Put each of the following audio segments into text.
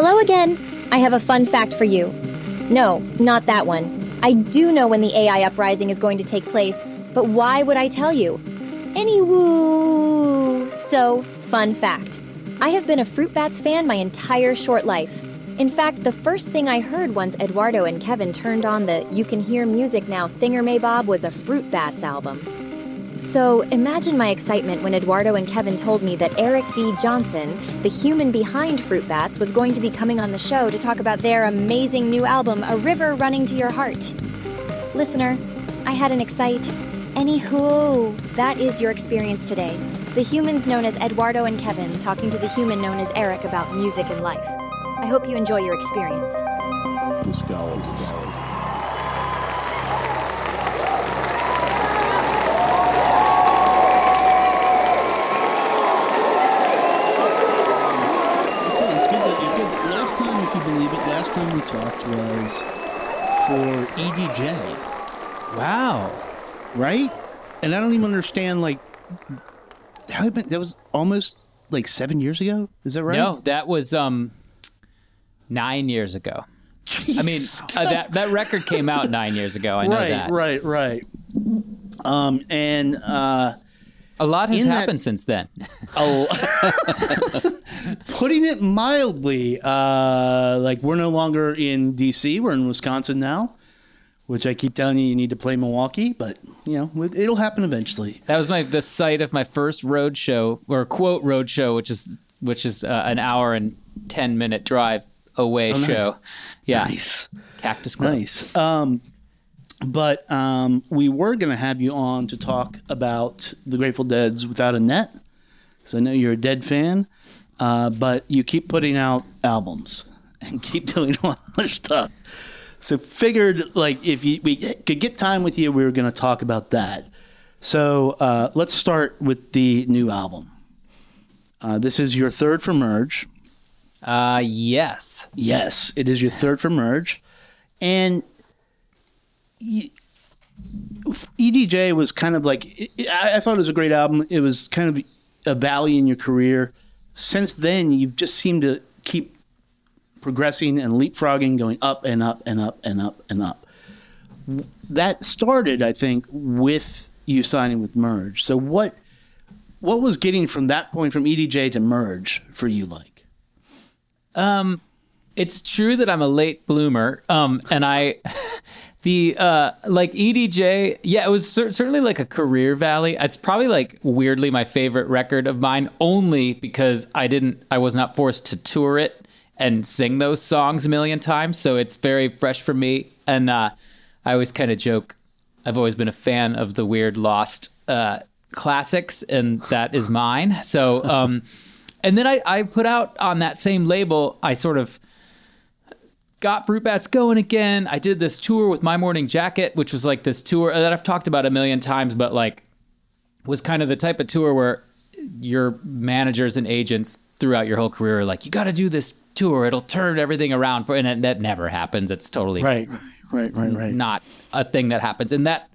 Hello again. I have a fun fact for you. No, not that one. I do know when the AI uprising is going to take place, but why would I tell you? Anywoo. So, fun fact. I have been a Fruit Bats fan my entire short life. In fact, the first thing I heard once Eduardo and Kevin turned on the You Can Hear Music Now Thingermaybob was a Fruit Bats album. So imagine my excitement when Eduardo and Kevin told me that Eric D. Johnson, the human behind Fruit Bats, was going to be coming on the show to talk about their amazing new album, A River Running to Your Heart. Listener, I had an excite. Anywho, that is your experience today. The humans known as Eduardo and Kevin talking to the human known as Eric about music and life. I hope you enjoy your experience scholars. It's good that you're good. Last time, if you believe it, last time we talked was for EDJ, Wow. right? And I don't even understand like how been, that was almost like seven years ago. Is that right? No, that was um nine years ago. I mean, uh, that that record came out nine years ago. I know right, that. right, right. Um, and uh, A lot has In that- happened since then. putting it mildly, uh, like we're no longer in DC. We're in Wisconsin now, which I keep telling you you need to play Milwaukee, but you know it- it'll happen eventually. That was my the site of my first road show or quote road show, which is which is uh, an hour and ten minute drive away Oh, nice. show. Yeah, Nice. Cactus Club. Nice. Um, but um, we were going to have you on to talk about the Grateful Dead's Without a Net. So I know you're a Dead fan, uh, but you keep putting out albums and keep doing a lot of other stuff. So figured like if you, we could get time with you, we were going to talk about that. So uh, let's start with the new album. Uh, this is your third for Merge. Uh, yes. Yes, it is your third for Merge. And EDJ was kind of like, I, thought it was a great album. It was kind of a valley in your career. Since then, you've just seemed to keep progressing and leapfrogging, going up and up and up and up and up. That started, I think, with you signing with Merge. So what what was getting from that point from EDJ to Merge for you like? Um, it's true that I'm a late bloomer. Um, and I, the uh, like EDJ, yeah, it was cer- certainly like a career valley. It's probably like weirdly my favorite record of mine, only because I didn't, I was not forced to tour it and sing those songs a million times. So it's very fresh for me. And uh, I always kind of joke. I've always been a fan of the weird lost uh, classics, and that is mine. So. Um, and then I, I put out on that same label, I sort of got Fruit Bats going again. I did this tour with My Morning Jacket, which was like this tour that I've talked about a million times, but like was kind of the type of tour where your managers and agents throughout your whole career are like, you got to do this tour. It'll turn everything around for, and that never happens. It's totally Right, right, right, right. not a thing that happens. And that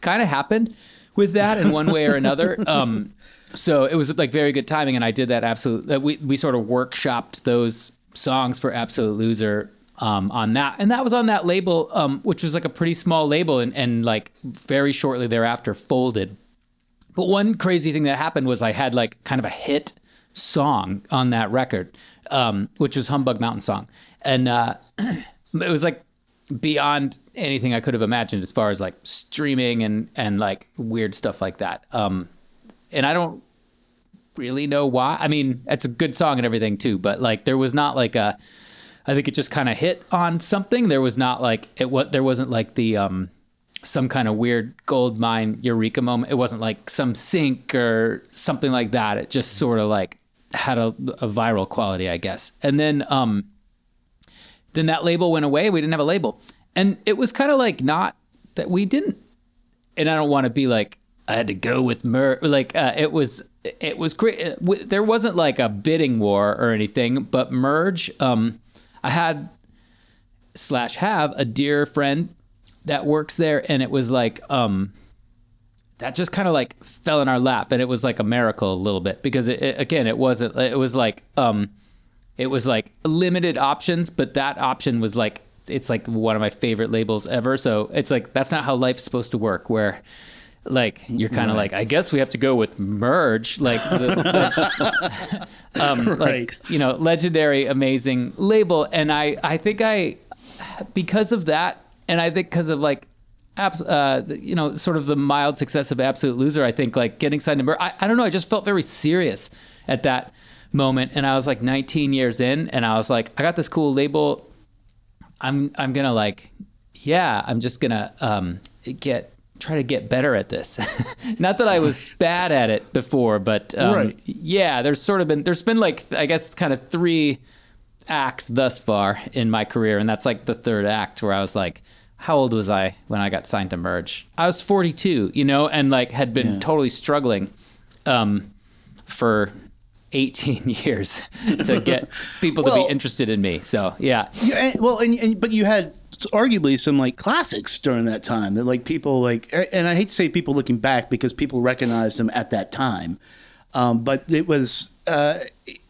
kind of happened with that in one way or another. Um, so it was like very good timing, and I did that absolute. We we sort of workshopped those songs for Absolute Loser um, on that, and that was on that label, um, which was like a pretty small label, and and like very shortly thereafter folded. But one crazy thing that happened was I had like kind of a hit song on that record, um, which was Humbug Mountain Song, and uh, it was like beyond anything I could have imagined as far as like streaming and and like weird stuff like that. Um, and I don't really know why. I mean, it's a good song and everything too, but like there was not like a. I think it just kind of hit on something. There was not like it. What there wasn't like the um, some kind of weird gold mine eureka moment. It wasn't like some sync or something like that. It just sort of like had a, a viral quality, I guess. And then um, then that label went away. We didn't have a label, and it was kind of like not that we didn't. And I don't want to be like I had to go with Mer. Like uh, it was, it was great. There wasn't like a bidding war or anything, but Merge. Um, I had slash have a dear friend that works there, and it was like um, that just kind of like fell in our lap, and it was like a miracle a little bit because it, it, again, it wasn't. It was like um, it was like limited options, but that option was like it's like one of my favorite labels ever. So it's like that's not how life's supposed to work. Where like you're kind of like I guess we have to go with merge like the, um, Right. like you know legendary amazing label. And I I think I because of that and I think because of like abs- uh, you know sort of the mild success of Absolute Loser I think like getting signed to merge I, I don't know I just felt very serious at that moment. And I was like 19 years in and I was like I got this cool label. I'm I'm gonna like, yeah, I'm just gonna um, get try to get better at this. Not that I was bad at it before, but um, Right. yeah, there's sort of been there's been like I guess kind of three acts thus far in my career, and that's like the third act where I was like. How old was I when I got signed to Merge? I was 42, you know, and like had been totally struggling um, for 18 years to get people to be interested in me. So yeah, Yeah, and- well, and, and but you had arguably some like classics during that time that like people like, and I hate to say people looking back because people recognized them at that time, um, but it was uh,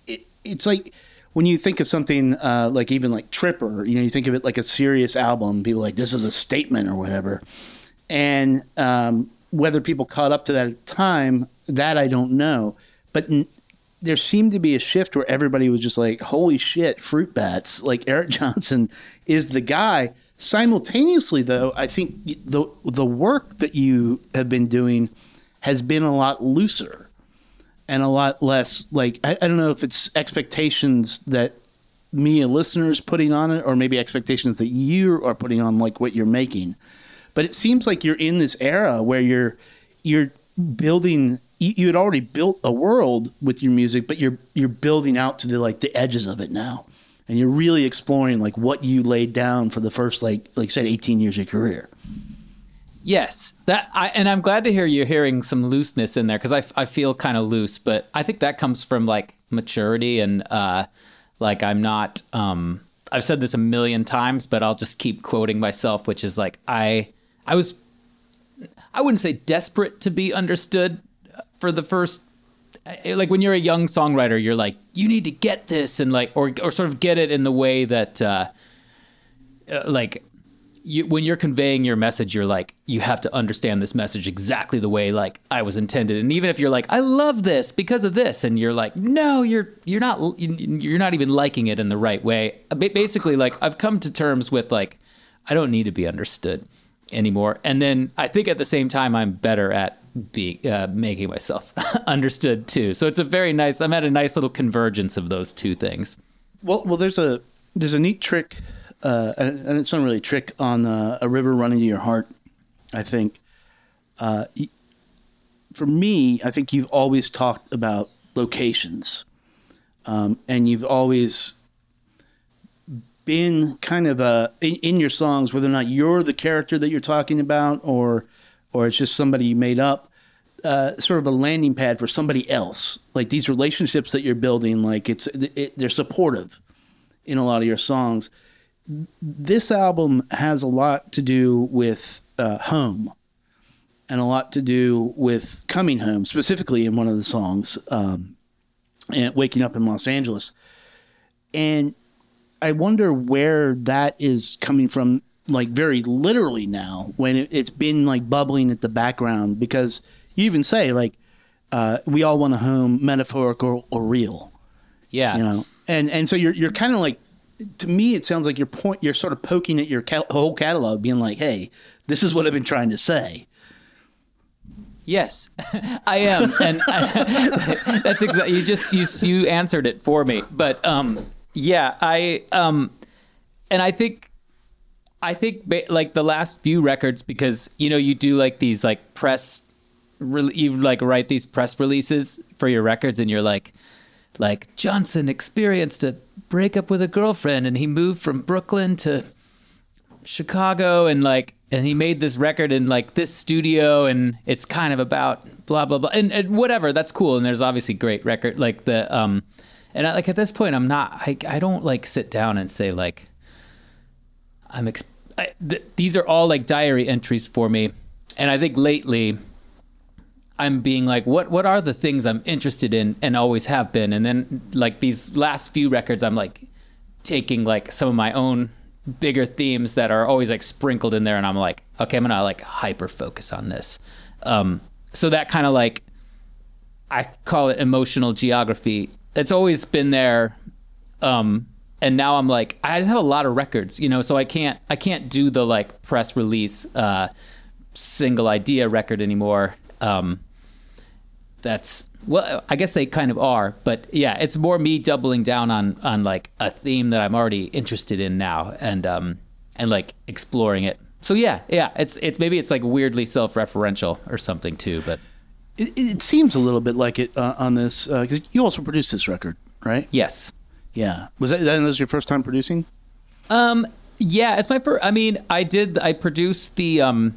it, it's like when you think of something uh, like even like Tripper, you know, you think of it like a serious album. People like this is a statement or whatever, and um, whether people caught up to that time, that I don't know, but. There seemed to be a shift where everybody was just like, "Holy shit, fruit bats!" Like Eric Johnson is the guy. Simultaneously, though, I think the the work that you have been doing has been a lot looser and a lot less like I, I don't know if it's expectations that me a listener is putting on it, or maybe expectations that you are putting on like what you're making. But it seems like you're in this era where you're you're building. You, had already built a world with your music, but you're you're building out to the like the edges of it now, and you're really exploring like what you laid down for the first like like said 18 years of your career. Yes, that I, and I'm glad to hear you're hearing some looseness in there because I, I feel kind of loose, but I think that comes from like maturity and uh, like I'm not. Um, I've said this a million times, but I'll just keep quoting myself, which is like I I was I wouldn't say desperate to be understood for the first like when you're a young songwriter, you're like you need to get this and like or or sort of get it in the way that uh, uh, like you, when you're conveying your message, you're like, you have to understand this message exactly the way like I was intended. And even if you're like, I love this because of this, and you're like, no, you're you're not you're not even liking it in the right way. Basically, like I've come to terms with like, I don't need to be understood anymore. And then I think at the same time, I'm better at be uh, making myself understood too. So it's a very nice. I'm at a nice little convergence of those two things. Well, well, there's a there's a neat trick, uh, and it's not really a trick on uh, a river running to your heart. I think, uh, for me, I think you've always talked about locations, um, and you've always been kind of a in, in your songs, whether or not you're the character that you're talking about, or or it's just somebody you made up uh, sort of a landing pad for somebody else. Like these relationships that you're building, like it's it, they're supportive in a lot of your songs. This album has a lot to do with uh, home, and a lot to do with coming home, specifically in one of the songs, um, and waking up in Los Angeles. And I wonder where that is coming from, like very literally now, when it, it's been like bubbling at the background. Because you even say like, uh, "We all want a home, metaphorical or real," Yeah. you know. And and so you're you're kind of like, to me, it sounds like you're point you're sort of poking at your cal- whole catalog, being like, "Hey, this is what I've been trying to say." Yes, I am, and I, that's exactly you just you you answered it for me. But um, yeah, I um, and I think I think like the last few records because you know you do like these like press, re- you like write these press releases for your records, and you're like like Johnson experienced a breakup with a girlfriend, and he moved from Brooklyn to Chicago and like and he made this record in like this studio and it's kind of about blah blah blah and, and whatever that's cool and there's obviously great record like the um and I, like at this point I'm not I, I don't like sit down and say like I'm ex- I, th- these are all like diary entries for me and I think lately I'm being like, what what are the things I'm interested in and always have been, and then like these last few records, I'm like taking like some of my own bigger themes that are always like sprinkled in there, and I'm like, okay, I'm gonna like hyper focus on this. Um, so that kind of like I call it emotional geography. It's always been there. Um, and now I'm like, I have a lot of records, you know, so I can't, I can't do the like press release, uh, single idea record anymore. Um, that's, well, I guess they kind of are, but yeah, it's more me doubling down on, on like a theme that I'm already interested in now and, um, and like exploring it. So yeah, yeah, it's, it's, maybe it's like weirdly self-referential or something too, but It, it seems a little bit like it uh, on this because you also produced this record, right? yes. Yeah. Was that that was your first time producing? Um, yeah, it's my first. I mean, I did. I produced the um,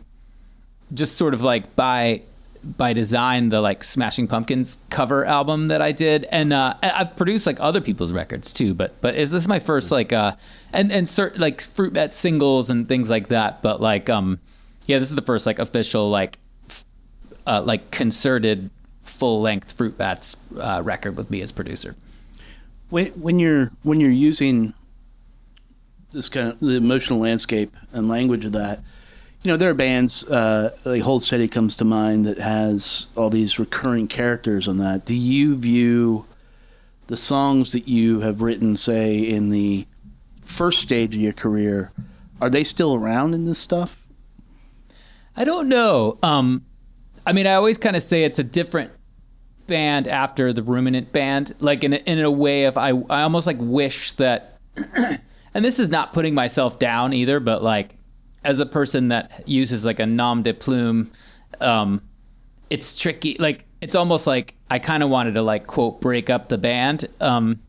just sort of like by by design the like Smashing Pumpkins cover album that I did, and uh, I've produced like other people's records too. But but is this is my first like uh, and and certain like Fruit Bat singles and things like that. But like um, yeah, this is the first like official like uh, like concerted full length Fruit Bats uh, record with me as producer. When, when you're when you're using this kind of the emotional landscape and language of that, you know there are bands uh, like Hold Steady comes to mind that has all these recurring characters on that. Do you view the songs that you have written, say in the first stage of your career, are they still around in this stuff? I don't know. Um, I mean, I always kind of say it's a different band after the Ruminant band. Like in a, in a way of I I almost like wish that, and this is not putting myself down either, but like as a person that uses like a nom de plume, um, it's tricky. Like it's almost like I kind of wanted to like quote break up the band. Um,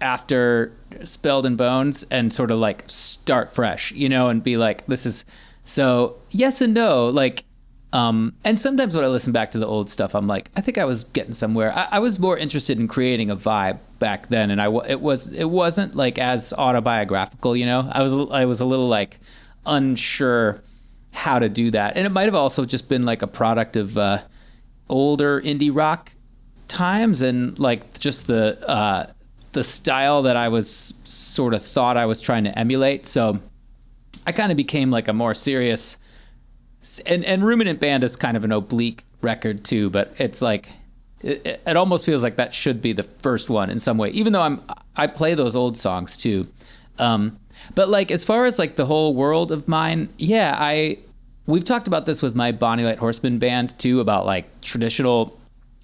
after Spelled in Bones and sort of like start fresh, you know, and be like, this is so yes and no. Like, um, and sometimes when I listen back to the old stuff, I'm like, I think I was getting somewhere. I, I was more interested in creating a vibe back then, and I it was it wasn't like as autobiographical, you know. I was I was a little like unsure how to do that, and it might have also just been like a product of uh, older indie rock times and like just the uh, the style that I was sort of thought I was trying to emulate. So I kind of became like a more serious and and Ruminant Band is kind of an oblique record too, but it's like it, it almost feels like that should be the first one in some way. Even though I'm I play those old songs too. Um, but like as far as like the whole world of mine, yeah, I we've talked about this with my Bonny Light Horseman band too about like traditional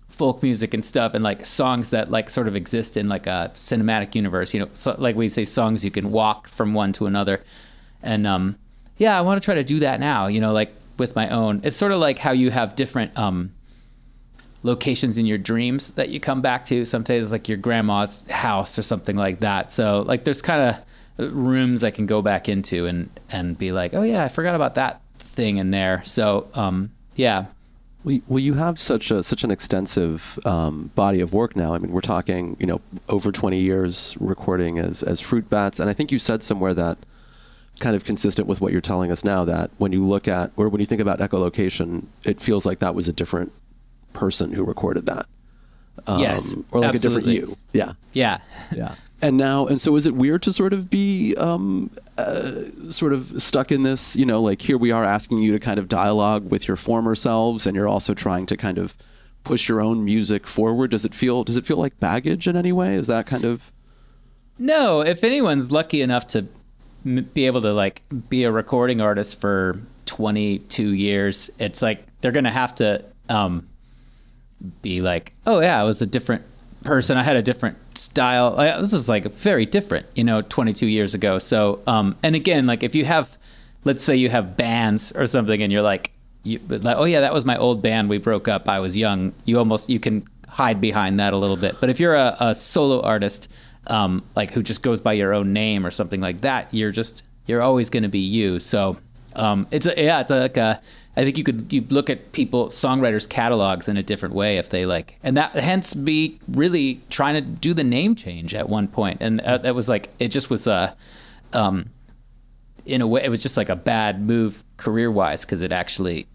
folk music and stuff and like songs that like sort of exist in like a cinematic universe you know so, like we say songs you can walk from one to another and um yeah i want to try to do that now you know like with my own. It's sort of like how you have different um locations in your dreams that you come back to. Sometimes like your grandma's house or something like that. So like there's kind of rooms i can go back into and and be like oh yeah i forgot about that thing in there. So um yeah. Well, you- have such a such an extensive um, body of work now. I mean, we're talking, you know, over 20 years recording as as Fruit Bats, and I think you said somewhere that kind of consistent with what you're telling us now that when you look at or when you think about echolocation, it feels like that was a different person who recorded that. Um, Yes, or like absolutely. a different you. Yeah. yeah Yeah. And now, and so is it weird to sort of be um, uh, sort of stuck in this, you know, like here we are asking you to kind of dialogue with your former selves and you're also trying to kind of push your own music forward. Does it feel, does it feel like baggage in any way? Is that kind of, No, if anyone's lucky enough to be able to like be a recording artist for 22 years, it's like they're going to have to um be like, "Oh yeah, I was a different person. I had a different style. I, this is like very different, you know, 22 years ago." So, um and again, like if you have let's say you have bands or something and you're like you like, "Oh yeah, that was my old band. We broke up. I was young." You almost you can hide behind that a little bit. But if you're a, a solo artist um, like who just goes by your own name or something like that, you're just you're always going to be you. So um, it's a, yeah, it's like a. I think you could you look at people songwriters catalogs in a different way if they like, and that hence be really trying to do the name change at one point, and uh, that was like it just was a, um, in a way it was just like a bad move career wise because it actually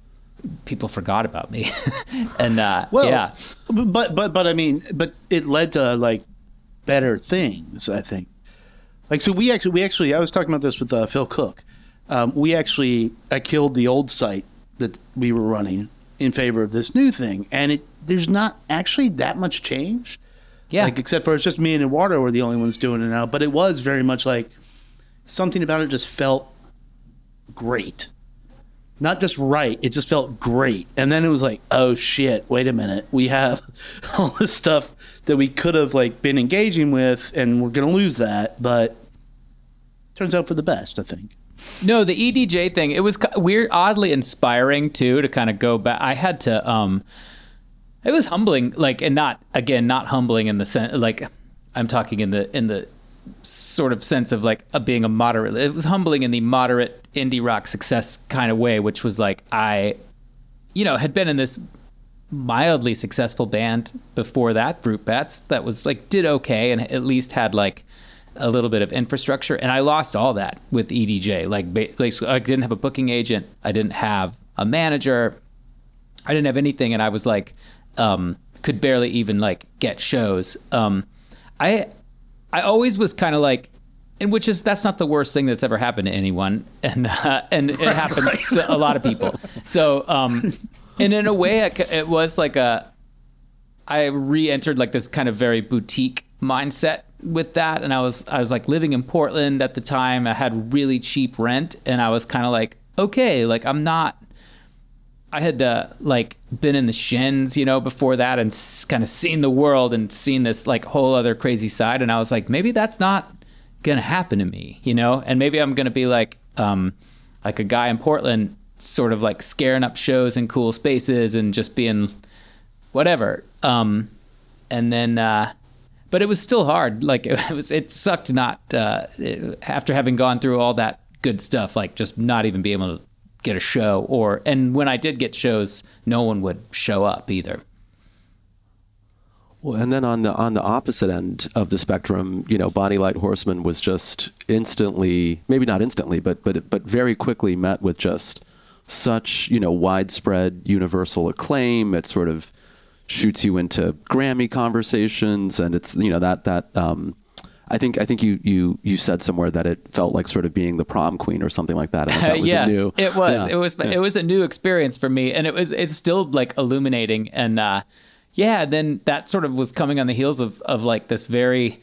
people forgot about me. and uh, Well, yeah, but but but I mean, but it led to like better things. I think. Like so, we actually we actually I was talking about this with uh, Phil Cook. Um, we actually I killed the old site that we were running in favor of this new thing, and it there's not actually that much change. yeah. Like except for it's just me and Eduardo were the only ones doing it now. But it was very much like something about it just felt great. Not just right, it just felt great. And then it was like, oh shit, wait a minute. We have all this stuff that we could have like been engaging with and we're gonna lose that, but turns out for the best, I think. No, the EDJ thing, it was weird, oddly inspiring too to kind of go back. I had to, um, it was humbling, like, and not, again, not humbling in the sense, like, I'm talking in the, in the sort of sense of like a, being a moderate, it was humbling in the moderate indie rock success kind of way, which was like, I, you know, had been in this mildly successful band before that, Fruit Bats, that was like, did okay and at least had like, a little bit of infrastructure, and I lost all that with EDJ. Like, ba- basically, I didn't have a booking agent, I didn't have a manager, I didn't have anything, and I was like, um, could barely even like get shows. Um, I, I always was kind of like, and which is that's not the worst thing that's ever happened to anyone, and uh, and it happens to a lot of people. So, um, and in a way, it, was like a, I re-entered like this kind of very boutique mindset with that. And I was I was like living in Portland at the time. I had really cheap rent. And I was kind of like okay like I'm not I had uh, like been in the shins you know before that and s- kind of seen the world and seen this like whole other crazy side. And I was like maybe that's not gonna happen to me you know? And maybe I'm gonna be like um like a guy in Portland sort of like scaring up shows in cool spaces and just being whatever um and then uh but it was still hard. Like it was, it sucked not uh, after having gone through all that good stuff. Like just not even be able to get a show, or and when I did get shows, no one would show up either. Well, and then on the on the opposite end of the spectrum, you know, Bonny Light Horseman was just instantly, maybe not instantly, but but but very quickly met with just such you know widespread universal acclaim. It sort of shoots you into Grammy conversations, and it's you know that that um, I think I think you you you said somewhere that it felt like sort of being the prom queen or something like that. And that was yes, new, it was. Yeah. It was. It was a new experience for me, and it was. It's still like illuminating, and uh, yeah. Then that sort of was coming on the heels of of like this very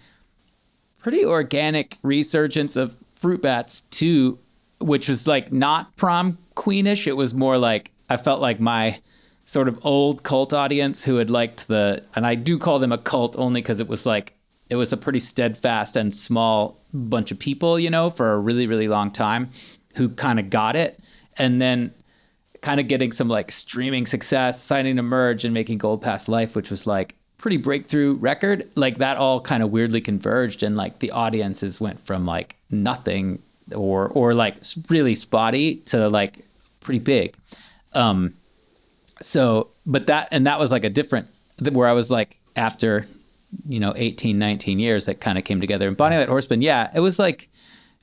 pretty organic resurgence of fruit bats too, which was like not prom queenish. It was more like I felt like my sort of old cult audience who had liked the, and I do call them a cult only because it was like it was a pretty steadfast and small bunch of people, you know, for a really really long time, who kind of got it, and then kind of getting some like streaming success, signing to Merge and making Gold Past Life, which was like pretty breakthrough record. Like that all kind of weirdly converged, and like the audiences went from like nothing or or like really spotty to like pretty big. Um, so, but that and that was like a different where I was like after you know 18 19 years that kind of came together and bonny light horseman yeah it was like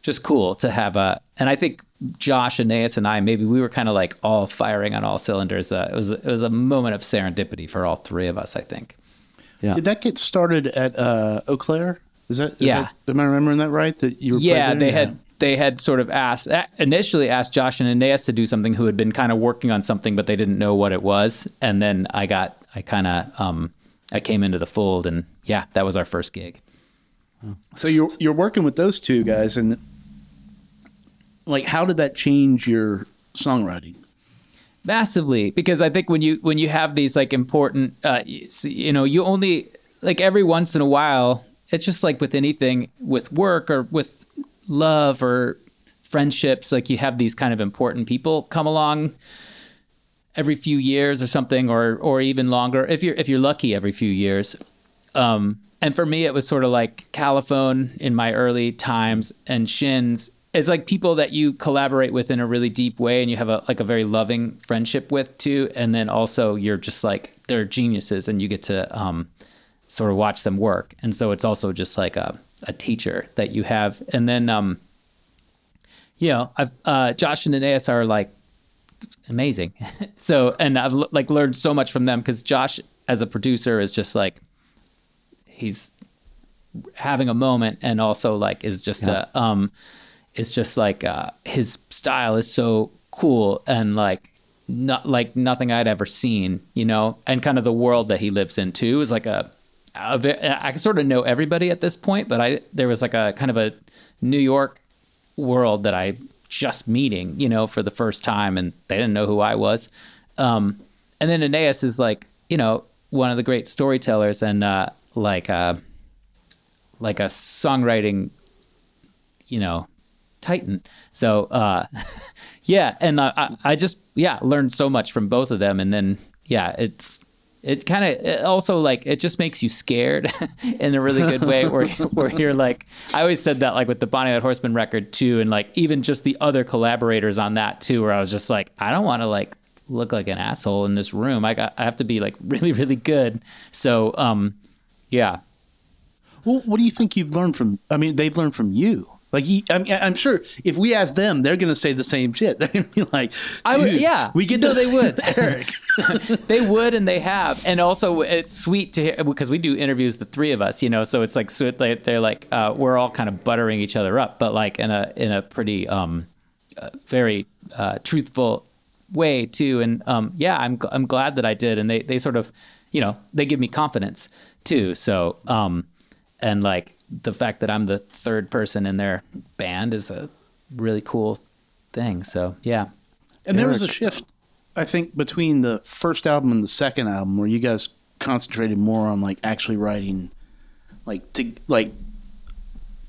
just cool to have a and i think josh and Anaïs and i maybe we were kind of like all firing on all cylinders uh, it was it was a moment of serendipity for all three of us i think Yeah. Did that get started at uh, Eau Claire? Is that, is Yeah. that- am I remembering that right? That you were playing yeah there? they had they had sort of asked initially asked josh and Anaïs to do something who had been kind of working on something but they didn't know what it was and then i got i kind of um i came into the fold and yeah that was our first gig So you're you're working with those two guys, and like, how did that change your songwriting? massively because i think when you when you have these like important uh you know you only like every once in a while it's just like with anything with work or with love or friendships like you have these kind of important people come along every few years or something or or even longer if you're if you're lucky every few years. Um and for me it was sort of like Califone in my early times and shins. It's like people that you collaborate with in a really deep way and you have a like a very loving friendship with too. And then also you're just like they're geniuses and you get to um sort of watch them work. And so it's also just like a, a teacher that you have. And then um you know I've uh Josh and Anaïs are like amazing. so, and I've like learned so much from them because Josh, as a producer, is just like he's having a moment, and also like is just a um, is just like uh, his style is so cool and like not like nothing I'd ever seen, you know, and kind of the world that he lives in too is like a, I sort of know everybody at this point, but I there was like a kind of a New York world that I just meeting, you know, for the first time, and they didn't know who I was. Um, and then Anaïs is like, you know, one of the great storytellers and uh, like uh, like a songwriting, you know, titan. So uh, yeah, and I, I, I just yeah learned so much from both of them, and then yeah, it's it kind of also like it just makes you scared in a really good way where where you're like I always said that like with the Bonny Light Horseman record too and like even just the other collaborators on that too where I was just like I don't want to like look like an asshole in this room I got I have to be like really really good so um yeah Well, what do you think you've learned from? I mean, they've learned from you. Like, I mean, I'm sure if we ask them, they're going to say the same shit. They're going to be like, I would- yeah. we get No, they would. Eric. they would and they have and also it's sweet to hear because we do interviews the three of us you know so it's like so they, they're like uh, we're all kind of buttering each other up but like in a in a pretty um uh, very uh, truthful way too and um yeah i'm i'm glad that i did and they they sort of you know they give me confidence too so um and like the fact that i'm the third person in their band is a really cool thing so yeah And there was a shift, I think, between the first album and the second album, where you guys concentrated more on like actually writing, like to like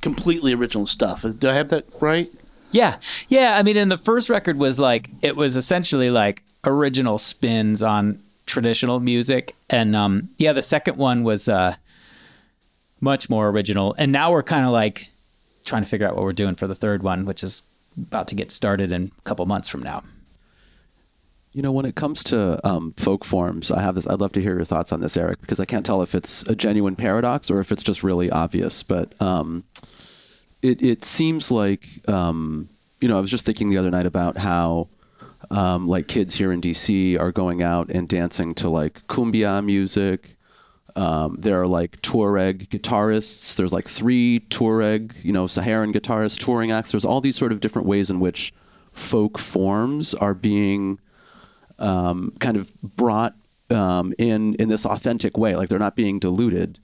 completely original stuff. Do I have that right? Yeah. Yeah. I mean, and the first record was like, it was essentially like original spins on traditional music. And um, yeah, the second one was uh, much more original. And now we're kind of like trying to figure out what we're doing for the third one, which is about to get started in a couple months from now. You know, when it comes to um, folk forms, I have this. I'd love to hear your thoughts on this, Eric, because I can't tell if it's a genuine paradox or if it's just really obvious. But um, it it seems like um, you know, I was just thinking the other night about how um, like kids here in DC are going out and dancing to like cumbia music. Um, there are like Tuareg guitarists. There's like three Tuareg, you know, Saharan guitarists, touring acts. There's all these sort of different ways in which folk forms are being um, kind of brought um, in in this authentic way, like they're not being diluted.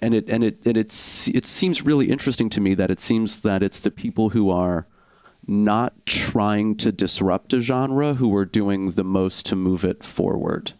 And it and it and it's it seems really interesting to me that it seems that it's the people who are not trying to disrupt a genre who are doing the most to move it forward.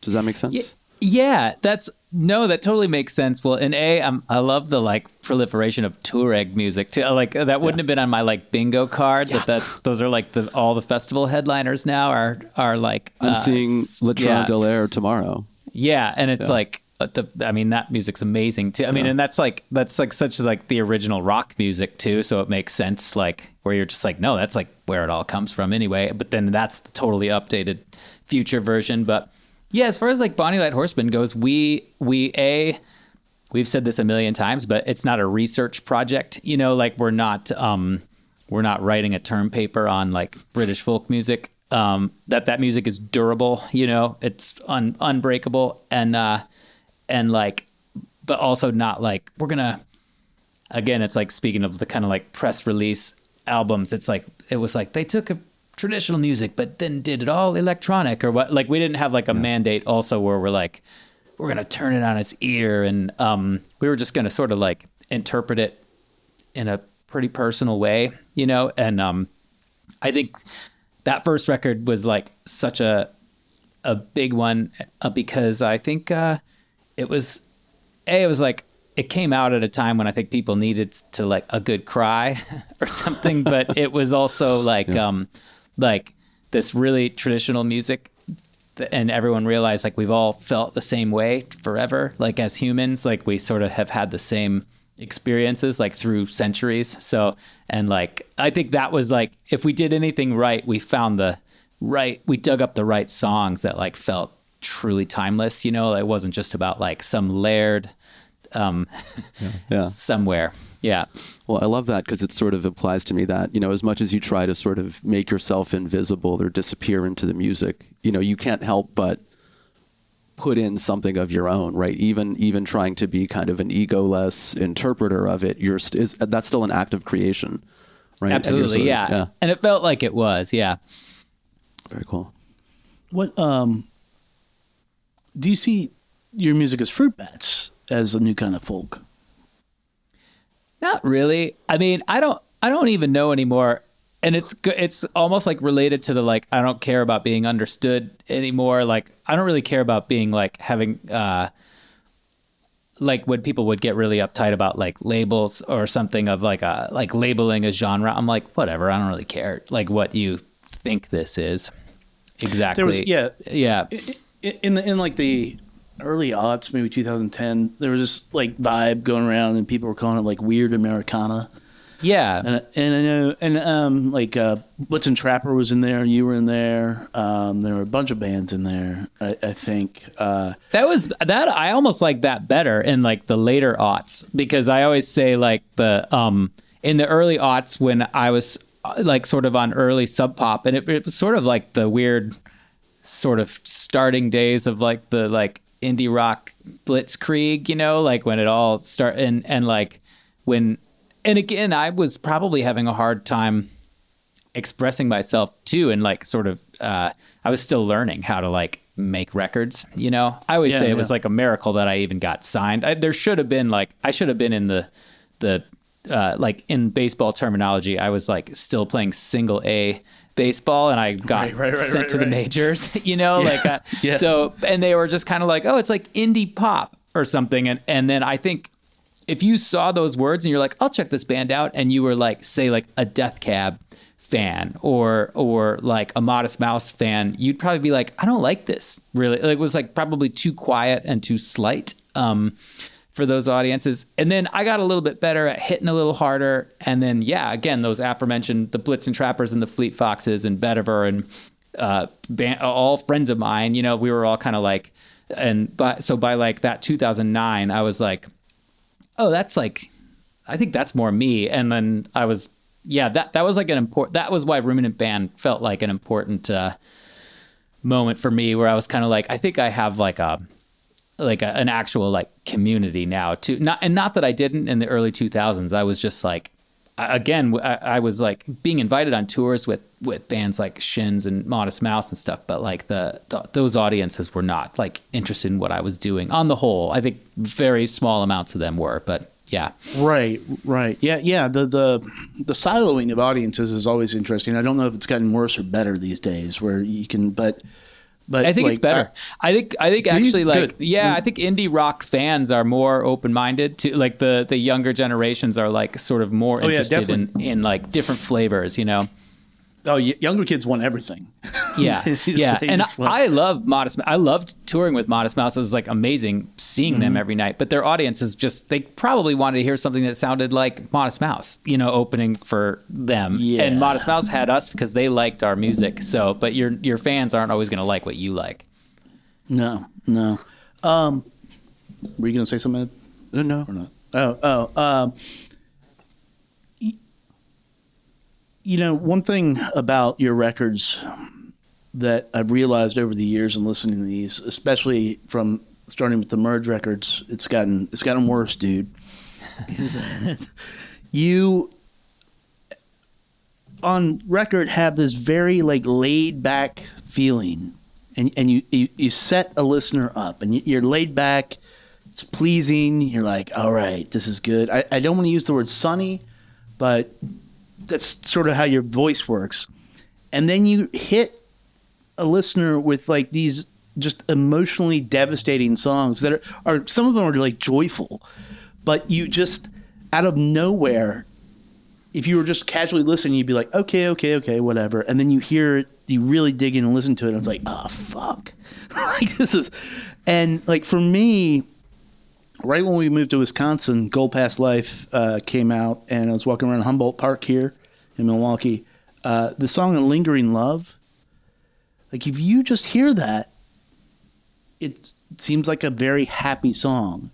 Does that make sense? Yeah, that's no, that totally makes sense. Well, in A, I'm, I love the like proliferation of Tuareg music too. Like that wouldn't have been on my like bingo card. That that's those are like the all the festival headliners now are are like I'm uh, seeing Latron yeah. Del Air tomorrow. Yeah, and it's like uh, I mean that music's amazing too. I mean, and that's like that's like such like the original rock music too, so it makes sense like where you're just like no, that's like where it all comes from anyway. But then that's the totally updated future version. But yeah, as far as like Bonny Light Horseman goes, we we a we've said this a million times, but it's not a research project. You know, like we're not um we're not writing a term paper on like British folk music. Um, that that music is durable. You know, it's un, unbreakable and uh, and like, but also not like we're gonna. Again, it's like speaking of the kind of like press release albums. It's like it was like they took a traditional music, but then did it all electronic or what? Like we didn't have like a mandate also where we're like we're gonna turn it on its ear and um, we were just gonna sort of like interpret it in a pretty personal way, you know. And um, I think that first record was like such a a big one uh, because I think uh, it was a it was like it came out at a time when I think people needed to like a good cry or something, but it was also like um like this really traditional music and everyone realized like we've all felt the same way forever like as humans like we sort of have had the same experiences like through centuries so and like i think that was like if we did anything right we found the right we dug up the right songs that like felt truly timeless you know it wasn't just about like some layered um, Yeah. somewhere. Yeah. Well, I love that because it sort of implies to me that, you know, as much as you try to sort of make yourself invisible or disappear into the music, you know, you can't help but put in something of your own, right? Even even trying to be kind of an egoless interpreter of it, you're st- is, that's still an act of creation, right? And you're Absolutely. of- yeah. yeah. And it felt like it was. Yeah. Very cool. What um do you see your music as fruit bats as a new kind of folk? Not really. I mean, I don't. I don't even know anymore. And it's it's almost like related to the like I don't care about being understood anymore. Like I don't really care about being like having uh like when people would get really uptight about like labels or something of like a like labeling a genre. I'm like whatever. I don't really care like what you think this is. Exactly. There was yeah, Yeah. in the in like the early aughts, maybe 2010, there was this like vibe going around, and people were calling it like weird Americana. Yeah. And and I know and um like uh, Blitzen Trapper was in there, you were in there. Um, there were a bunch of bands in there. I, I think. Uh, That was that I almost like that better in like the later aughts because I always say like the um in the early aughts when I was uh, like sort of on early sub pop and it, it was sort of like the weird sort of starting days of like the like indie rock blitzkrieg you know like when it all start and and like when and again I was probably having a hard time expressing myself too and like sort of uh I was still learning how to like make records, you know. I always Yeah, say it was like a miracle that I even got signed. I, there should have been like I should have been in the the uh like in baseball terminology, I was like still playing single A baseball and I got Right, right, right, sent to the majors, you know, like uh, Yeah. so and they were just kind of like, "Oh, it's like indie pop or something." And and then I think if you saw those words and you're like, I'll check this band out, and you were like, say, like a Death Cab fan or or like a Modest Mouse fan, you'd probably be like, I don't like this. Really, like, it was like probably too quiet and too slight um, for those audiences. And then I got a little bit better at hitting a little harder. And then yeah, again, those aforementioned the Blitzen Trappers and the Fleet Foxes and Vetiver and uh, band, all friends of mine. You know, we were all kind of like, and but so by like that 2009, I was like oh, that's like, I think that's more me. And then I was, yeah, that that was like an important. That was why Ruminant Band felt like an important uh, moment for me, where I was kind of like, I think I have like a like a, an actual like community now too. Not and not that I didn't in the early 2000s. I was just like, again, I, I was like being invited on tours with with bands like Shins and Modest Mouse and stuff, but like the, the those audiences were not like interested in what I was doing. On the whole, I think very small amounts of them were, but yeah, Right, right. Yeah, yeah. The the the siloing of audiences is always interesting. I don't know if it's gotten worse or better these days, where you can, but but I think it's like, better. I think I think actually like Good. yeah, I think indie rock fans are more open minded to like the the younger generations are like sort of more Oh, yeah, interested in in like different flavors, you know. Oh, y- younger kids want everything. Yeah, yeah, and just want- I love Modest. Mouse I loved touring with Modest Mouse. It was like amazing seeing Mm-hmm. them every night. But their audience is just they probably wanted to hear something that sounded like Modest Mouse, you know, opening for them. Yeah. And Modest Mouse had us because they liked our music. So, but your your fans aren't always going to like what you like. No, no. Um, were you going to say something? No, no. or not? Oh, oh. Um, you know, one thing about your records that I've realized over the years and listening to these, especially from starting with the merge records, it's gotten it's gotten worse, dude. you on record have this very like laid back feeling and and you, you you set a listener up and you- you're laid back it's pleasing you're like all right this is good i, I don't want to use the word sunny but that's sort of how your voice works and then you hit a listener with like these just emotionally devastating songs that are, are some of them are like joyful but you just out of nowhere if you were just casually listening, you'd be like, okay, okay, okay, whatever. And then you hear it, you really dig in and listen to it, and it's like, oh, fuck. like, this is. And, like, for me, right when we moved to Wisconsin, Gold Past Life uh, came out, and I was walking around Humboldt Park here in Milwaukee. Uh, the song Lingering Love, like, if you just hear that, it seems like a very happy song.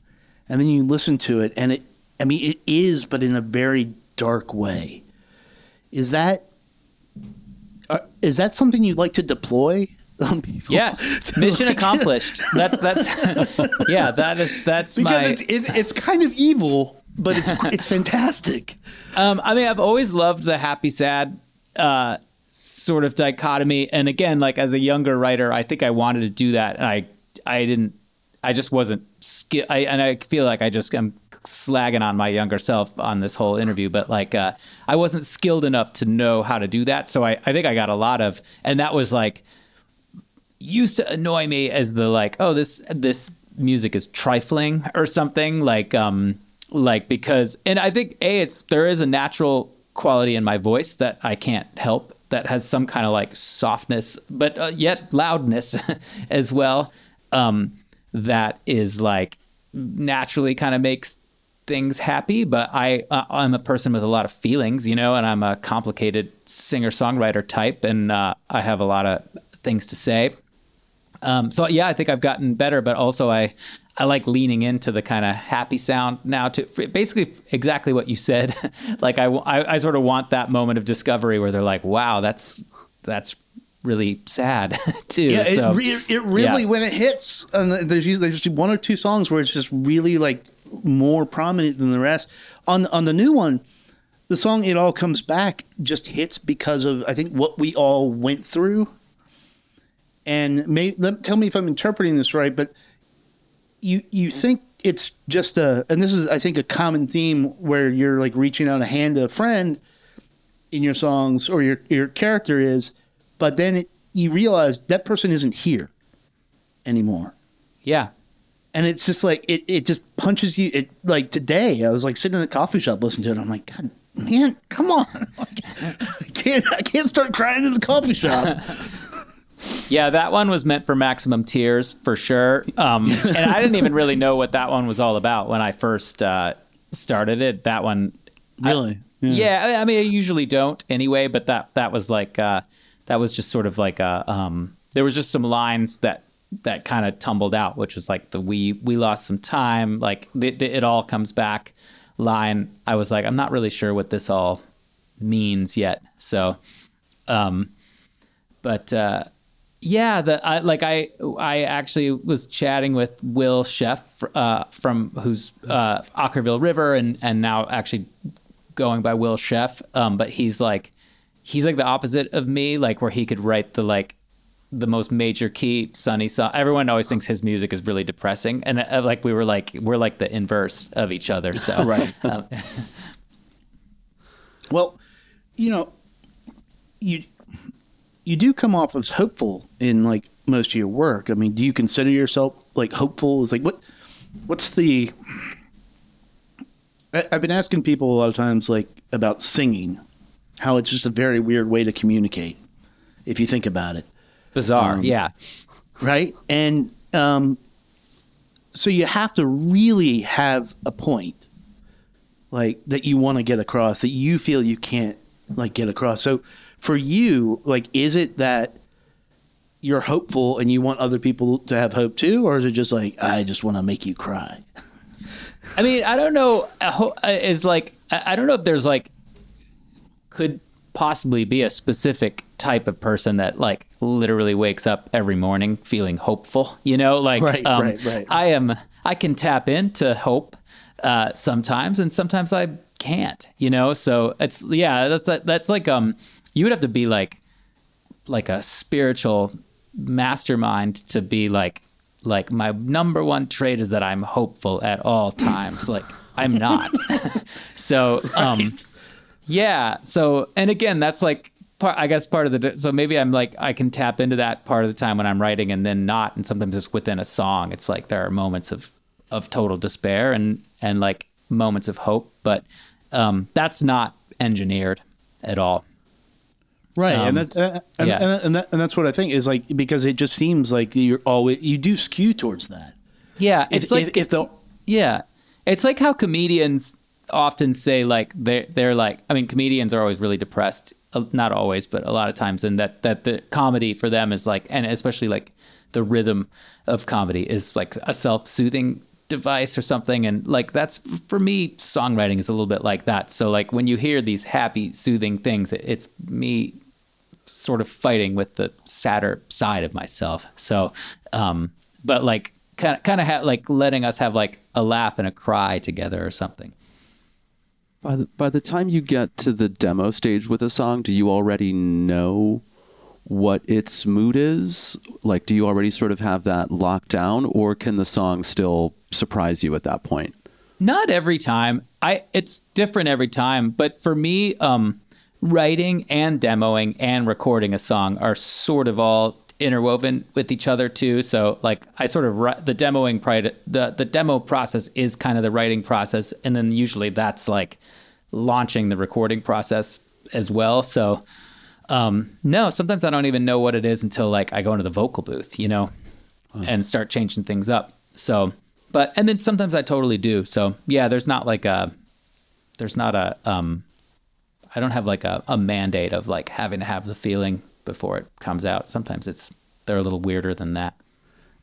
and then you listen to it, and it. I mean, it is, but in a very dark way. Is that? Uh, that something you'd like to deploy on people? Yes, mission like- accomplished. That's that's yeah. That is that's Because my. it's, it, it's kind of evil, but it's it's fantastic. Um, I mean, I've always loved the happy sad uh, sort of dichotomy, and again, like as a younger writer, I think I wanted to do that, and I I didn't. I just wasn't skill. I and I feel like I just am slagging on my younger self on this whole interview, but like uh, I wasn't skilled enough to know how to do that. So I, I think I got a lot of, and that was like used to annoy me as the like, oh, this this music is trifling or something like um like because and I think a it's there is a natural quality in my voice that I can't help that has some kind of like softness but uh, yet loudness as well um that is like naturally kind of makes things happy but I uh, I'm a person with a lot of feelings you know and I'm a complicated singer songwriter type and uh, I have a lot of things to say um, so yeah, I think I've gotten better, but also I I like leaning into the kind of happy sound now to basically exactly what you said. like I, I I sort of want that moment of discovery where they're like, wow, that's that's really sad too. Yeah, it, so, re- it really yeah. when it hits, and there's usually there's just one or two songs where it's just really like more prominent than the rest. On on the new one, the song "It All Comes Back" just hits because of I think what we all went through. And may, let, tell me if I'm interpreting this right, but you you think it's just a, and this is I think a common theme where you're like reaching out a hand to a friend in your songs or your your character is, but then it, you realize that person isn't here anymore, yeah. and it's just like it it just punches you. It like today I was like sitting in the coffee shop listening to it. I'm like, God man, come on, Like, I can't I can't start crying in the coffee shop. Yeah, that one was meant for maximum tears for sure. Um, and I didn't even really know what that one was all about when I first uh, started it. That one, really? yeah. I- I mean, I usually don't anyway, but that that was like uh, that was just sort of like a um, there was just some lines that that kind of tumbled out, which was like the we we lost some time, like the, the, it all comes back line. I was like, I'm not really sure what this all means yet. So, um, but uh, yeah, the I, like I I actually was chatting with Will Sheff uh, from who's uh, Okkervil River and and now actually going by Will Sheff. Um, but he's like he's like the opposite of me, like where he could write the like the most major key sunny song. Everyone always thinks his music is really depressing, and uh, like we were like we're like the inverse of each other. So Right. um, Well, you know, you you do come off as hopeful in like most of your work. I mean, do you consider yourself like hopeful? Is like what what's the I, I've been asking people a lot of times like about singing, how it's just a very weird way to communicate if you think about it bizarre, Um, yeah. right? And um, so you have to really have a point, like that you want to get across that you feel you can't like get across. So for you, like, is it that you're hopeful and you want other people to have hope too, or is it just like I just want to make you cry? I mean, I don't know. I ho- Is like I I don't know if there's like could possibly be a specific type of person that like literally wakes up every morning feeling hopeful. You know, like Right, um, right, right. I am. I can tap into hope uh, sometimes, and sometimes I can't. You know, so it's yeah. That's that's like um. You would have to be like like a spiritual mastermind to be like like my number one trait is that I'm hopeful at all times. like I'm not. so um yeah, so and again that's like part I guess part of the so maybe I'm like I can tap into that part of the time when I'm writing and then not and sometimes it's within a song. It's like there are moments of of total despair and and like moments of hope, but um that's not engineered at all. Right, Um, and that's uh, and, yeah. and, and, that, and that's what I think is like because it just seems like you're always you do skew towards that. Yeah, If, it's like if, if the Yeah, it's like how comedians often say like they they're like I mean comedians are always really depressed, uh, not always, but a lot of times, and that that the comedy for them is like, and especially like the rhythm of comedy is like a self soothing device or something and like that's for me songwriting is a little bit like that so like when you hear these happy soothing things it, it's me sort of fighting with the sadder side of myself so um but like kind of kind of ha- like letting us have like a laugh and a cry together or something By the, by the time you get to the demo stage with a song, do you already know what its mood is? Like, do you already sort of have that locked down, or can the song still surprise you at that point? Not every time. I it's different every time, but for me, um, writing and demoing and recording a song are sort of all interwoven with each other too. So like I sort of the demoing pri- the the demo process is kind of the writing process, and then usually that's like launching the recording process as well. So um, no, sometimes I don't even know what it is until like I go into the vocal booth, you know, and start changing things up. So, but and then sometimes I totally do. So yeah, there's not like a there's not a um I don't have like a, a mandate of like having to have the feeling before it comes out. Sometimes it's they're a little weirder than that.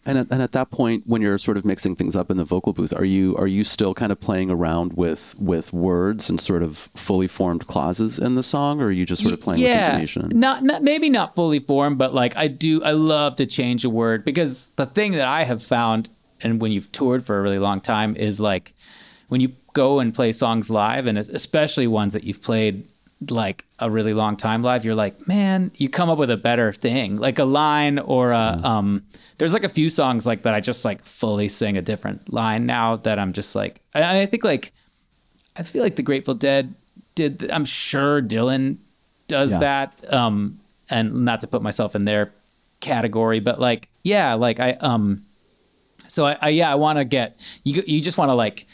And at, and at that point, when you're sort of mixing things up in the vocal booth, are you are you still kind of playing around with with words and sort of fully formed clauses in the song, or are you just sort of playing with intonation? Not, not maybe not fully formed, but like I do, I love to change a word because the thing that I have found, and when you've toured for a really long time, is like when you go and play songs live, and especially ones that you've played like a really long time live, you're like, man, you come up with a better thing, like a line or a um. There's like a few songs like that I just like fully sing a different line now that I'm just like I, I think like I feel like the Grateful Dead did. th- I'm sure Dylan does Yeah. that. Um, and not to put myself in their category, but like, yeah, like I um, so I, I yeah, I want to get you. You just want to like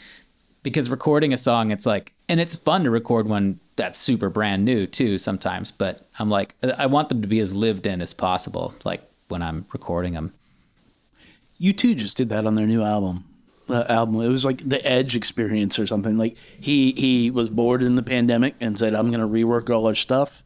because recording a song, it's like, and it's fun to record one that's super brand new too sometimes. But I'm like, I want them to be as lived in as possible. Like when I'm recording them. U2 just did that on their new album. Uh, album. It was like the Edge experience or something. Like he he was bored in the pandemic and said, "I'm going to rework all our stuff,"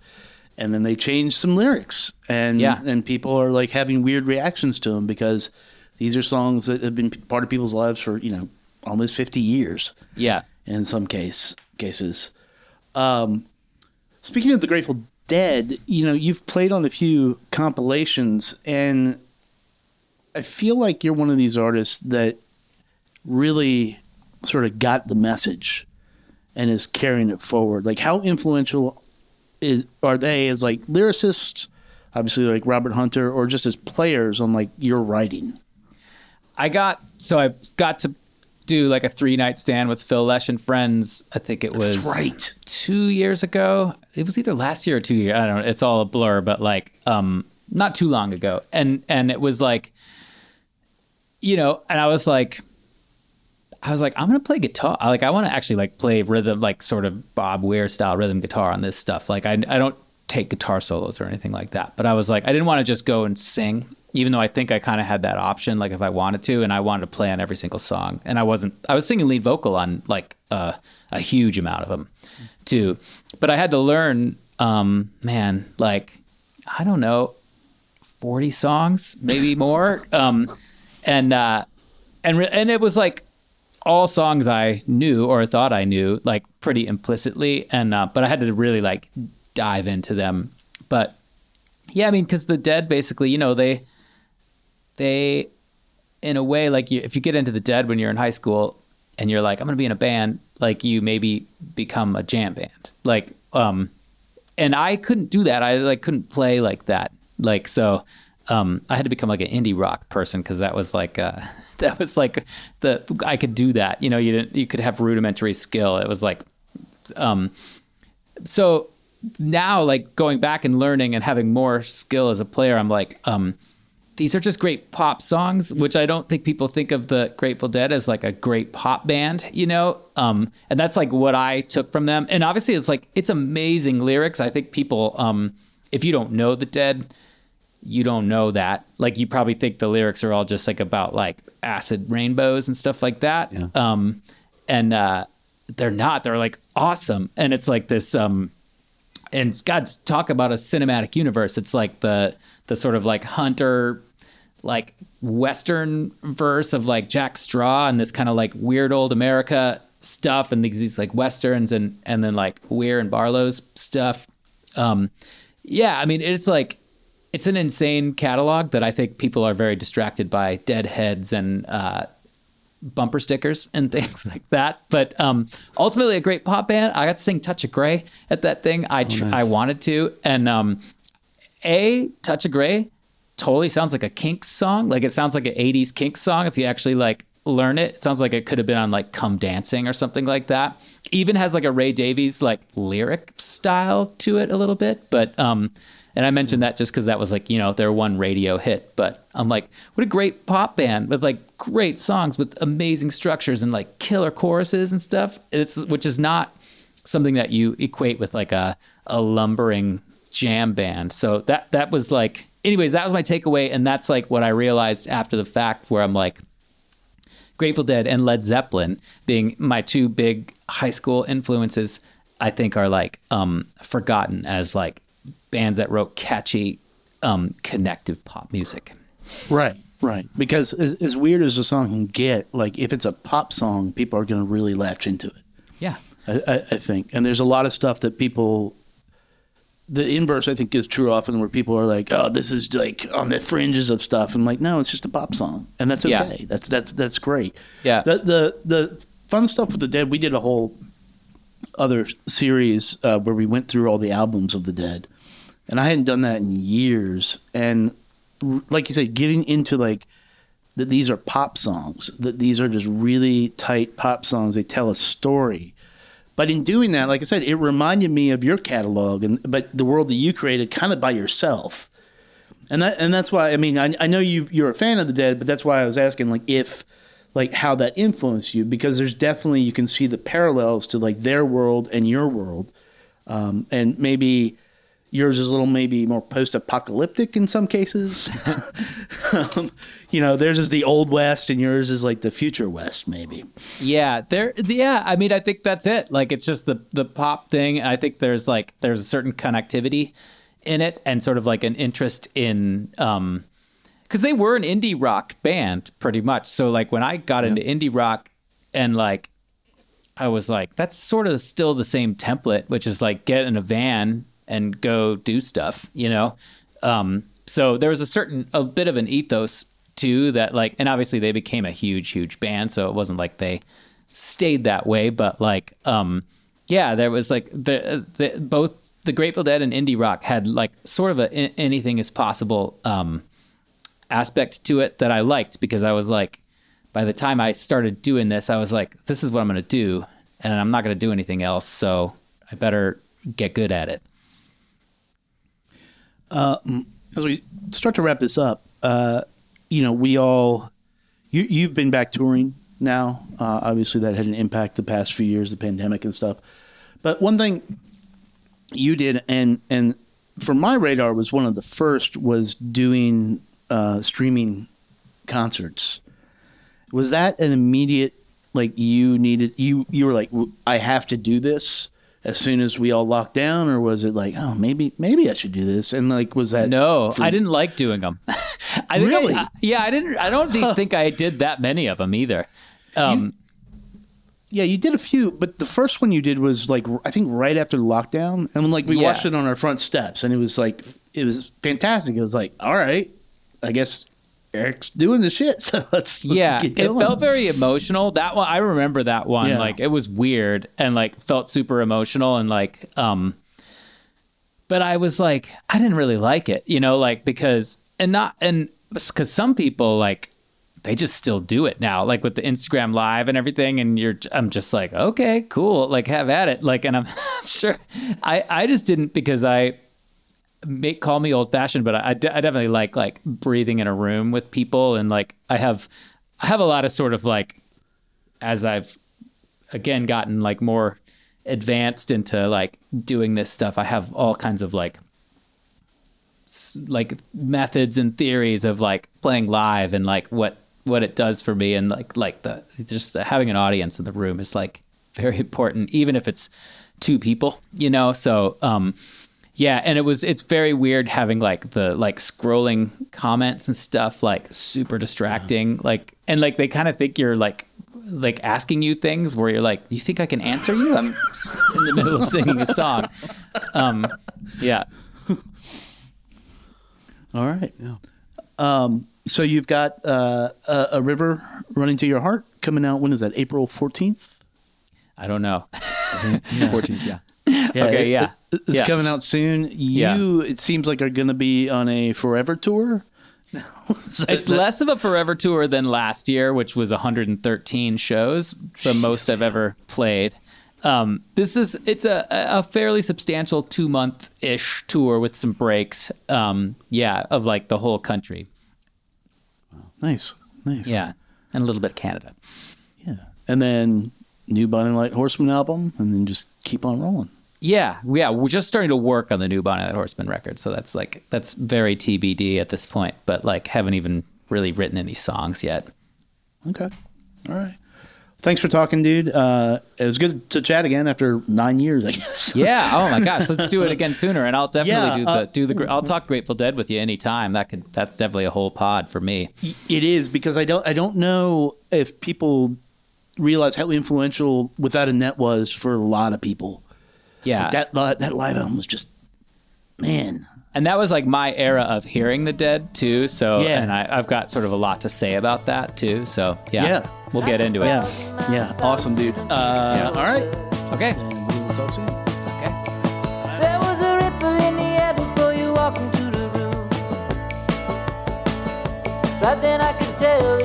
and then they changed some lyrics, and Yeah. and people are like having weird reactions to them because these are songs that have been part of people's lives for you know almost 50 years Yeah. in some case cases. Um, speaking of the Grateful Dead, you know you've played on a few compilations, and I feel like you're one of these artists that really sort of got the message and is carrying it forward. Like, how influential is are they as like lyricists? Obviously, like Robert Hunter, or just as players on like your writing. I got so I got to do like a three night stand with Phil Lesh and friends. I think it was right. two years ago. It was either last year or two years. I don't know. It's all a blur, but like um not too long ago. And and it was like you know, and I was like I was like, I'm gonna play guitar. Like, I want to actually like play rhythm, like sort of Bob Weir style rhythm guitar on this stuff. Like, I I don't take guitar solos or anything like that. But I was like, I didn't want to just go and sing, even though I think I kind of had that option, like if I wanted to, and I wanted to play on every single song. And I wasn't. I was singing lead vocal on like uh, a huge amount of them, too. But I had to learn, um, man, like I don't know, forty songs, maybe more. Um, and uh, and re- and it was like all songs I knew or thought I knew, like pretty implicitly, and uh, but I had to really like dive into them. But yeah, I mean, because the Dead basically, you know, they they in a way like you, if you get into the Dead when you're in high school and you're like, I'm gonna be in a band, like you maybe become a jam band, like um, and I couldn't do that. I like couldn't play like that, like so. Um, I had to become like an indie rock person because that was like uh, that was like the I could do that. You know, you didn't you could have rudimentary skill. It was like, um, so now like going back and learning and having more skill as a player, I'm like, um, these are just great pop songs, which I don't think people think of the Grateful Dead as like a great pop band, you know? Um, and that's like what I took from them. And obviously it's like, it's amazing lyrics. I think people, um, if you don't know the Dead, you don't know that. Like you probably think the lyrics are all just like about like acid rainbows and stuff like that. Yeah. Um, and, uh, they're not, they're like awesome. And it's like this, um, and God's talk about a cinematic universe. It's like the the sort of like hunter like western verse of like Jack Straw and this kind of like weird old America stuff and these, these like westerns and and then like Weir and Barlow's stuff. Um, yeah, I mean it's like it's an insane catalog that I think people are very distracted by deadheads and uh, bumper stickers and things like that. But um, ultimately, a great pop band. I got to sing "Touch of Grey" at that thing. I tr- nice. I wanted to, and um, a "Touch of Grey" totally sounds like a Kinks song. Like it sounds like an '80s Kinks song if you actually like learn it. It sounds like it could have been on like "Come Dancing" or something like that. Even has like a Ray Davies like lyric style to it a little bit, but um. And I mentioned that just because that was like, you know, their one radio hit. But I'm like, what a great pop band with like great songs with amazing structures and like killer choruses and stuff. It's which is not something that you equate with like a, a lumbering jam band. So that that was like anyways, that was my takeaway. And that's like what I realized after the fact where I'm like Grateful Dead and Led Zeppelin being my two big high school influences, I think are like um forgotten as like bands that wrote catchy, um, connective pop music. Right, right. Because as, as weird as a song can get, like if it's a pop song, people are going to really latch into it. Yeah. I, I, I think, and there's a lot of stuff that people. The inverse, I think, is true often, where people are like, "Oh, this is like on the fringes of stuff." I'm like, "No, it's just a pop song, and that's Yeah. okay. That's that's that's great." Yeah. The the the fun stuff with the Dead, we did a whole other series uh, where we went through all the albums of the Dead, and I hadn't done that in years. And like you said, getting into like that these are pop songs, that these are just really tight pop songs. They tell a story. But in doing that, like I said, it reminded me of your catalog and but the world that you created kind of by yourself. And that and that's why I mean I, I know you you're a fan of the Dead, but that's why I was asking like if like how that influenced you because there's definitely you can see the parallels to like their world and your world, um, and maybe yours is a little maybe more post-apocalyptic in some cases. um, you know, theirs is the old west and yours is like the future west maybe. Yeah, there. Yeah, I mean, I think that's it. Like, it's just the the pop thing. I think there's like there's a certain connectivity in it, and sort of like an interest in, um, because they were an indie rock band pretty much. So like when I got into indie rock, and like I was like, that's sort of still the same template, which is like get in a van and go do stuff, you know. Um, so there was a certain a bit of an ethos too that like, and obviously they became a huge, huge band, so it wasn't like they stayed that way, but like, um, yeah, there was like the, the both the Grateful Dead and indie rock had like sort of a anything is possible um, aspect to it that I liked because I was like, by the time I started doing this, I was like, this is what I'm going to do, and I'm not going to do anything else, so I better get good at it. As we start to wrap this up, uh, you know, we all, you, you've been back touring now. Uh, obviously, that had an impact the past few years, the pandemic and stuff. But one thing you did, and and from my radar, was one of the first was doing uh, streaming concerts. Was that an immediate like you needed you you were like I have to do this as soon as we all locked down, or was it like oh maybe maybe I should do this and like was that No, for- I didn't like doing them. I think I- Really? I- yeah, I didn't. I don't think, I did that many of them either. Um, Yeah, you did a few, but the first one you did was like I think right after the lockdown, and like we Yeah. watched it on our front steps, and it was like it was fantastic. It was like, all right, I guess Eric's doing the shit, so let's, let's yeah, get it felt very emotional. That one, I remember that one. Yeah. Like it was weird and like felt super emotional and like um. But I was like, I didn't really like it, you know, like because and not and because some people like they just still do it now, like with the Instagram live and everything. And you're, I'm just like, okay, cool, like have at it, like, and I'm, sure, I, I just didn't because I make call me old fashioned, but I, I definitely like like breathing in a room with people, and like I have, I have a lot of sort of like, as I've again gotten like more advanced into like doing this stuff, I have all kinds of like like methods and theories of like playing live and like what what it does for me. And like like the just having an audience in the room is like very important even if it's two people you know? So um Yeah, and it was it's very weird having like the like scrolling comments and stuff like super distracting like and like they kind of think you're like like asking you things where you're like you think I can answer you I'm in the middle of singing a song. Um yeah. All right. Um, so you've got uh, a, a river running to your heart coming out. When is that? April fourteenth. I don't know. 14th, yeah. Okay, yeah. it- it's Yeah. coming out soon. You, it seems like, are going to be on a forever tour. It's less of a forever tour than last year, which was 113 shows, the most I've ever played. Um, this is it's a, a fairly substantial two month ish tour with some breaks. Um, yeah, of like the whole country. nice, nice. Yeah, and a little bit Canada. yeah. And then new Bonny Light Horseman album, and then just keep on rolling. Yeah, yeah, we're just starting to work on the new Bonny Light Horseman record, so that's like that's very TBD at this point. But like, haven't even really written any songs yet. Okay. All right. Thanks for talking, dude. Uh, it was good to chat again after nine years, I guess. Yeah. Oh my gosh. Let's do it again sooner, and I'll definitely Yeah, do the uh, do the. I'll talk Grateful Dead with you anytime. That could. That's definitely a whole pod for me. It is because I don't I don't know if people realize how influential Without a Net was for a lot of people. Yeah. That that live album was just man. and that was like my era of hearing the Dead too. So Yeah. and I, I've got sort of a lot to say about that too. So yeah. Yeah. We'll get into it. Yeah, yeah, awesome, dude. Uh, All right, Okay. we'll talk soon. Okay. There was a ripple in the air before you walked into the room. Right then I could tell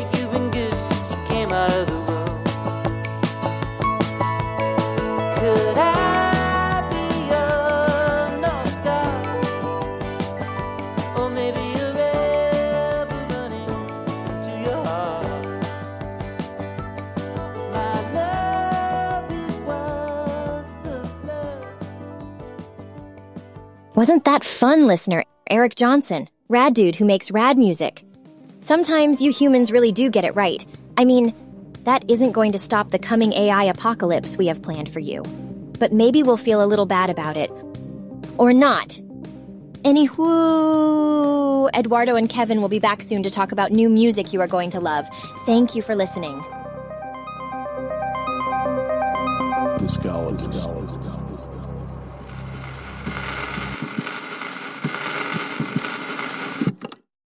Wasn't that fun, listener? Eric Johnson, rad dude who makes rad music. Sometimes you humans really do get it right. I mean, that isn't going to stop the coming AI apocalypse we have planned for you. But maybe we'll feel a little bad about it. Or not. Anywho, Eduardo and Kevin will be back soon to talk about new music you are going to love. Thank you for listening. Discologist.